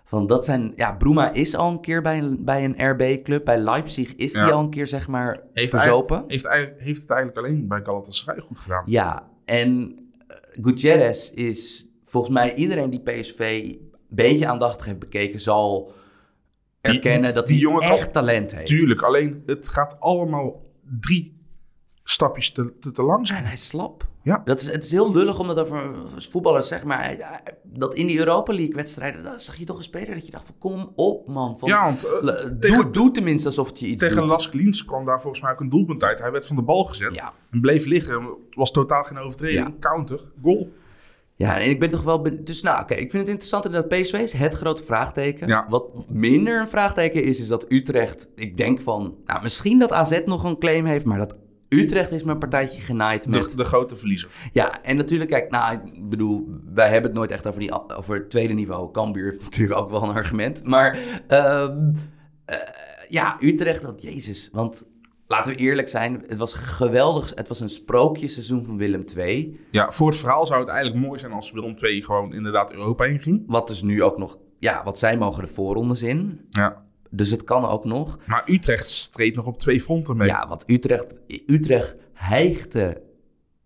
Van dat zijn, ja, Bruma is al een keer bij een, bij een RB-club. Bij Leipzig is hij Ja. al een keer, zeg maar, Heeft, verzopen. heeft, heeft het eigenlijk alleen bij Galatasaray goed gedaan. Ja, en eh, Gutierrez is volgens mij iedereen die PSV een beetje aandachtig heeft bekeken, zal Die- erkennen die- dat die hij echt talent heeft. Tuurlijk, alleen het gaat allemaal drie stapjes te, te, te lang En zijn. hij is slap. Ja. Dat is, het is heel lullig om dat over voetballers te zeggen, maar hij- hij- dat in die Europa League wedstrijden, daar zag je toch een speler dat je dacht van kom op man. Van, Ja, want eh, doe, tegen- doe tenminste alsof het je iets tegen doet. Lask Liens kwam daar volgens mij ook een doelpunt uit. Hij werd van de bal gezet Ja. en bleef liggen. Het was totaal geen overtreding. Ja. Counter, goal. Ja, en ik ben toch wel... Dus nou, oké, ik vind het interessant dat PSV is het grote vraagteken. Ja. Wat minder een vraagteken is, is dat Utrecht... Ik denk van, nou, misschien dat AZ nog een claim heeft, maar dat Utrecht is mijn partijtje genaaid met... De, de grote verliezer. Ja, en natuurlijk, kijk, nou, ik bedoel, wij hebben het nooit echt over, die, over het tweede niveau. Cambuur heeft natuurlijk ook wel een argument. Maar ehm, eh, ja, Utrecht, dat jezus. Want laten we eerlijk zijn, het was geweldig. Het was een sprookjesseizoen van Willem II. Ja, voor het verhaal zou het eigenlijk mooi zijn als Willem II gewoon inderdaad Europa inging. Wat dus nu ook nog, ja, wat zij mogen de voorrondes in. Ja. Dus het kan ook nog. Maar Utrecht streed nog op twee fronten mee. Ja, want Utrecht, Utrecht hijgde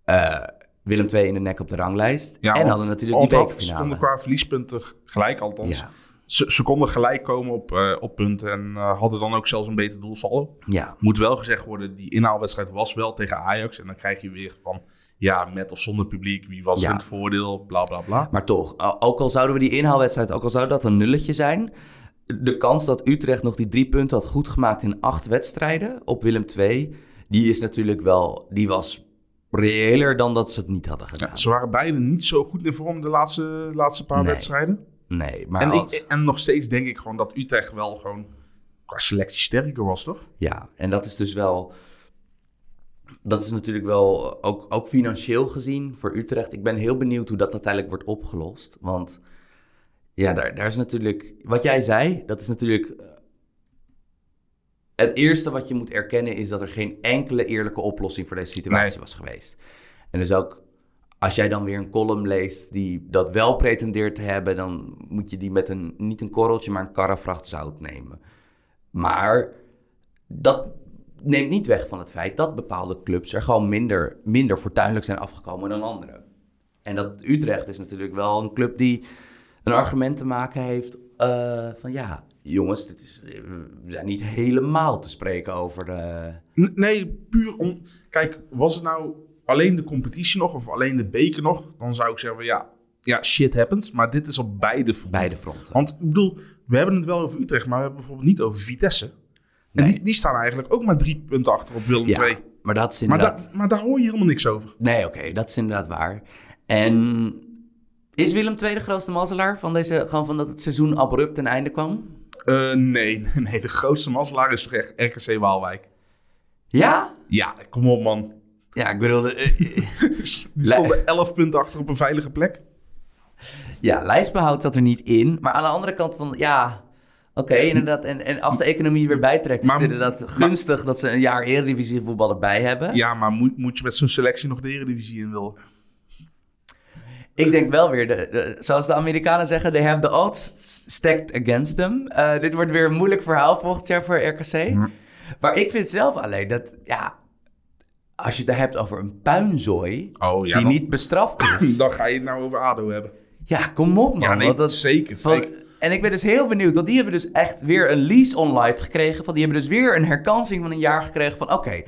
eh, Willem II in de nek op de ranglijst. Ja, en want- hadden natuurlijk die bekerfinale. stonden qua verliespunten gelijk althans. Ja. Ze, ze konden gelijk komen op, eh, op punten en eh, hadden dan ook zelfs een beter doelsaldo. Ja, Moet wel gezegd worden, die inhaalwedstrijd was wel tegen Ajax. En dan krijg je weer van, ja, met of zonder publiek, wie was Ja. in het voordeel, bla bla bla. maar toch, ook al zouden we die inhaalwedstrijd, ook al zou dat een nulletje zijn, de kans dat Utrecht nog die drie punten had goed gemaakt in acht wedstrijden op Willem II, die is natuurlijk wel, die was reëler dan dat ze het niet hadden gedaan. Ja, ze waren beide niet zo goed in vorm de laatste, laatste paar Nee. wedstrijden. Nee, maar En, als, ik, en nog steeds denk ik gewoon dat Utrecht wel gewoon qua selectie sterker was, toch? Ja, en dat is dus wel. Dat is natuurlijk wel ook, ook financieel gezien voor Utrecht. Ik ben heel benieuwd hoe dat uiteindelijk wordt opgelost. Want ja, daar, daar is natuurlijk. Wat jij zei, dat is natuurlijk. eh, Het eerste wat je moet erkennen is dat er geen enkele eerlijke oplossing voor deze situatie Nee. was geweest. En dus ook als jij dan weer een column leest die dat wel pretendeert te hebben, dan moet je die met een, niet een korreltje, maar een karrevracht zout nemen. Maar dat neemt niet weg van het feit dat bepaalde clubs er gewoon minder, minder fortuinlijk zijn afgekomen dan andere. En dat Utrecht is natuurlijk wel een club die een argument te maken heeft eh, van ja, jongens, dit is, we zijn niet helemaal te spreken over de... Nee, puur om... Kijk, was het nou alleen de competitie nog of alleen de beker nog? Dan zou ik zeggen van ja, ja shit happens. Maar dit is op beide fronten. Beide fronten. Want ik bedoel, we hebben het wel over Utrecht, maar we hebben bijvoorbeeld niet over Vitesse. En die, die staan eigenlijk ook maar drie punten achter op Willem Ja, maar dat is Maar, inderdaad... da- maar daar hoor je helemaal niks over. Nee, oké, dat is inderdaad waar. En is Willem II de grootste mazzelaar van, deze, gewoon van dat het seizoen abrupt ten einde kwam? Eh, nee, nee, de grootste mazzelaar is toch echt RKC Waalwijk. Ja? Ja, kom op man. Ja, ik bedoel, eh, Die stonden 11 punten achter op een veilige plek. ja, lijstbehoud zat er niet in. Maar aan de andere kant van, ja, oké, inderdaad. En, en als de economie weer bijtrekt, is het inderdaad gunstig dat ze een jaar Eredivisie voetbal erbij hebben. Ja, maar moet, moet je met zo'n selectie nog de Eredivisie in willen? Ik denk wel weer, de, de- zoals de Amerikanen zeggen, they have the odds stacked against them. Eh, dit wordt weer een moeilijk verhaal volgend jaar voor RKC. Maar ik vind zelf alleen dat, ja, als je het hebt over een puinzooi Oh ja, die dan, niet bestraft is. dan ga je het nou over ADO hebben. ja, kom op man. Ja, nee, want dat, zeker. zeker. en ik ben dus heel benieuwd, want die hebben dus echt weer een lease on life gekregen. Van, die hebben dus weer een herkansing van een jaar gekregen van, oké,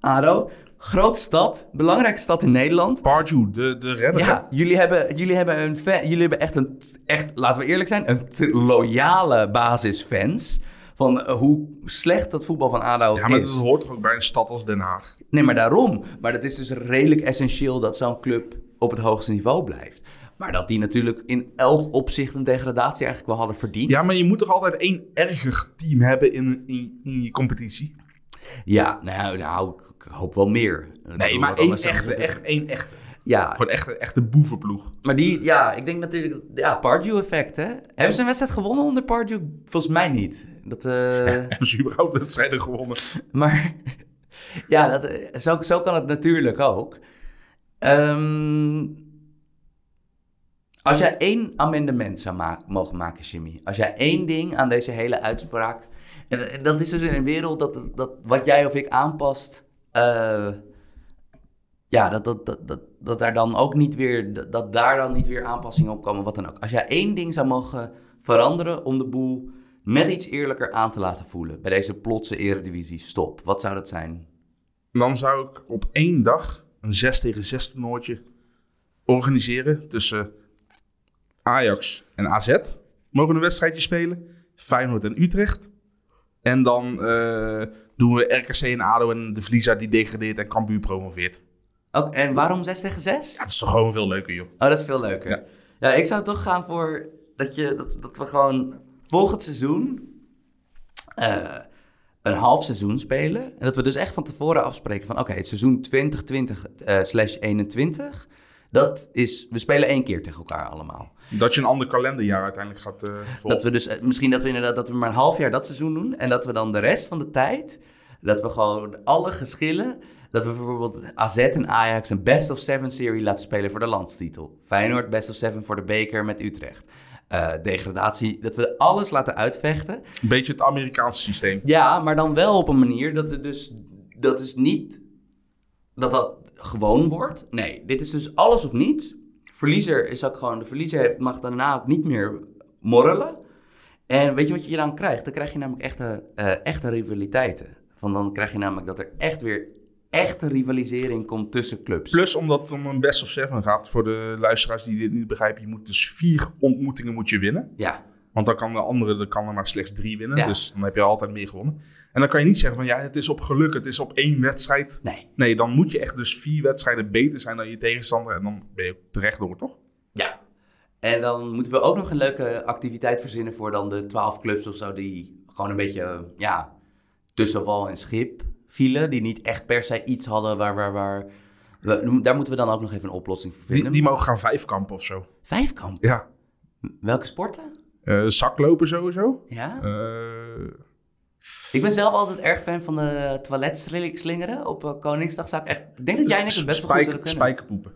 ADO, grote stad, belangrijke stad in Nederland. Pardew, de, de redder. Ja, jullie hebben, jullie hebben, een jullie hebben echt een, echt, laten we eerlijk zijn, een loyale basis fans. Van eh, hoe slecht dat voetbal van ADO Ja, maar is. dat hoort toch ook bij een stad als Den Haag? Nee, maar daarom. Maar dat is dus redelijk essentieel dat zo'n club op het hoogste niveau blijft. Maar dat die natuurlijk in elk opzicht een degradatie eigenlijk wel hadden verdiend. Ja, maar je moet toch altijd één erger team hebben in, in, in je competitie? Ja, nou, nou, ik hoop wel meer. Nee, maar één echte, echt één echte. Ja, Gewoon echt, echt boevenploeg. maar die, ja, ik denk natuurlijk, ja, Pardew-effect, hè. Hebben ze een wedstrijd gewonnen onder Pardew? Volgens mij niet. Dat, eh, Hebben ze überhaupt wedstrijden gewonnen? Maar ja, dat, eh, zo, zo kan het natuurlijk ook. Ehm, als jij één amendement zou ma- mogen maken, Jimmy. Als jij één ding aan deze hele uitspraak. En, en dat is dus in een wereld dat, dat wat jij of ik aanpast. Eh, ja, dat, dat, dat, dat, dat daar dan ook niet weer. Dat, dat daar dan niet weer aanpassingen op komen, wat dan ook. Als jij één ding zou mogen veranderen om de boel net iets eerlijker aan te laten voelen. bij deze plotse Eredivisie stop. Wat zou dat zijn? Dan zou ik op één dag een 6 tegen 6 toernooitje organiseren tussen Ajax en AZ. Mogen een wedstrijdje spelen. Feyenoord en Utrecht. En dan eh, doen we RKC en ADO en de Vliezer die degradeert en Cambuur promoveert. Ook, en waarom 6 tegen 6? Ja, dat is toch gewoon veel leuker, joh. Oh, dat is veel leuker. Ja. Ja, ik zou toch gaan voor dat, je, dat, dat we gewoon volgend seizoen eh, een half seizoen spelen. En dat we dus echt van tevoren afspreken van... oké, het seizoen 2020 eh, slash 21... dat is... we spelen één keer tegen elkaar allemaal. Dat je een ander kalenderjaar uiteindelijk gaat eh volgen. Dat we dus... misschien dat we inderdaad... dat we maar een half jaar dat seizoen doen... en dat we dan de rest van de tijd... dat we gewoon alle geschillen... dat we bijvoorbeeld AZ en Ajax een best of seven serie laten spelen voor de landstitel. Feyenoord best of seven voor de beker met Utrecht. Eh, degradatie, dat we alles laten uitvechten. Een beetje het Amerikaanse systeem. Ja, maar dan wel op een manier dat het dus... Dat is niet... Dat dat gewoon wordt. Nee, dit is dus alles of niets. Verliezer is ook gewoon... De verliezer heeft, mag daarna ook niet meer morrelen. En weet je wat je dan krijgt? Dan krijg je namelijk echte, eh, echte rivaliteiten. Van dan krijg je namelijk dat er echt weer echte rivalisering komt tussen clubs. Plus omdat het om een best of seven gaat. Voor de luisteraars die dit niet begrijpen. Je moet dus vier ontmoetingen moet je winnen. Ja, Want dan kan de andere er kan er maar slechts drie winnen. Ja. Dus dan heb je altijd meer gewonnen. En dan kan je niet zeggen van ja, het is op geluk. Het is op één wedstrijd. nee. Nee, dan moet je echt dus vier wedstrijden beter zijn dan je tegenstander. En dan ben je terecht door, toch? Ja. En dan moeten we ook nog een leuke activiteit verzinnen voor dan de twaalf clubs of zo die gewoon een beetje, ja, tussen wal en schip vielen. Die niet echt per se iets hadden waar, waar, waar... We, daar moeten we dan ook nog even een oplossing voor Die, vinden. die mogen gaan vijfkampen of zo. Vijfkamp. Ja. Welke sporten? Eh, zaklopen sowieso. Ja. Eh, Ik ben zelf altijd erg fan van de toiletslingeren op eh, Koningsdag. Zou ik, echt, ik denk dat jij en ik het best wel goed kunnen. Spijkerpoepen.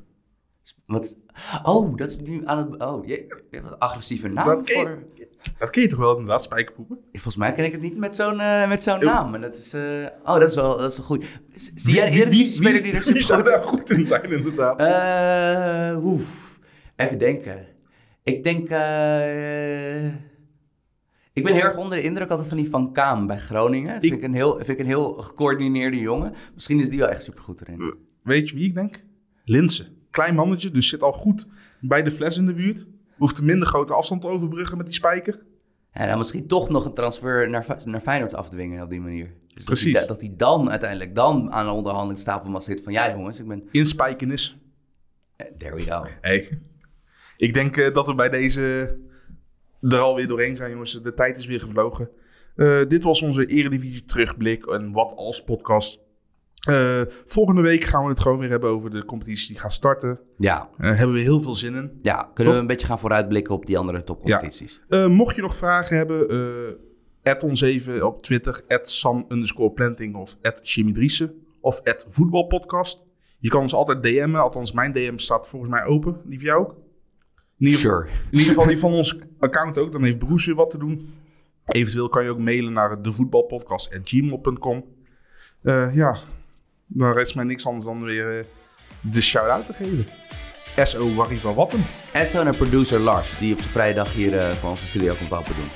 Wat? Oh, dat is nu aan het... Oh, je, je hebt een agressieve naam Dat voor... Dat ken je toch wel inderdaad, spijkerpoepen? Volgens mij ken ik het niet met zo'n eh, met zo'n naam. En dat is, eh, oh, dat is wel, dat is. Z- Zie jij een Eredivisie-speler die er wie super zou daar goed in zijn inderdaad? Eh, oef. Even denken. Ik denk... ik ben heel erg onder de indruk altijd van die Van Kaam bij Groningen. Dat vind ik, een heel, vind ik een heel gecoördineerde jongen. Misschien is die wel echt super goed erin. Weet je wie ik denk? Linsen. Klein mannetje, dus zit al goed bij de fles in de buurt. Hoeft een minder grote afstand te overbruggen met die spijker. En dan misschien toch nog een transfer naar, naar Feyenoord afdwingen op die manier. Dus Precies. Dat hij, dat hij dan uiteindelijk dan aan de onderhandelingstafel mag zitten van... Ja jongens, ik ben... Inspijkenis. eh, There we go. Hey. Ik denk eh, dat we bij deze er alweer doorheen zijn, jongens. De tijd is weer gevlogen. Eh, dit was onze Eredivisie terugblik en wat als podcast. Eh, volgende week gaan we het gewoon weer hebben over de competities die gaan starten. Ja, Daar hebben we heel veel zin in. ja kunnen Toch? we een beetje gaan vooruitblikken op die andere topcompetities. Eh, mocht je nog vragen hebben, eh add ons even op Twitter. Add Sam underscore Planting of Jimmy Driessen. Of Voetbalpodcast. Je kan ons altijd DM'en. Althans, mijn DM staat volgens mij open. Die van jou ook? In ieder, geval, Sure. in ieder geval die van ons account ook. Dan heeft Broes weer wat te doen. Eventueel kan je ook mailen naar devoetbalpodcast.gmail.com. Eh ja, dan rest mij niks anders dan weer eh, de shout-out te geven. S.O. Wariva Watten. En zo naar producer Lars, die op de vrijdag hier eh voor onze studio komt open doen.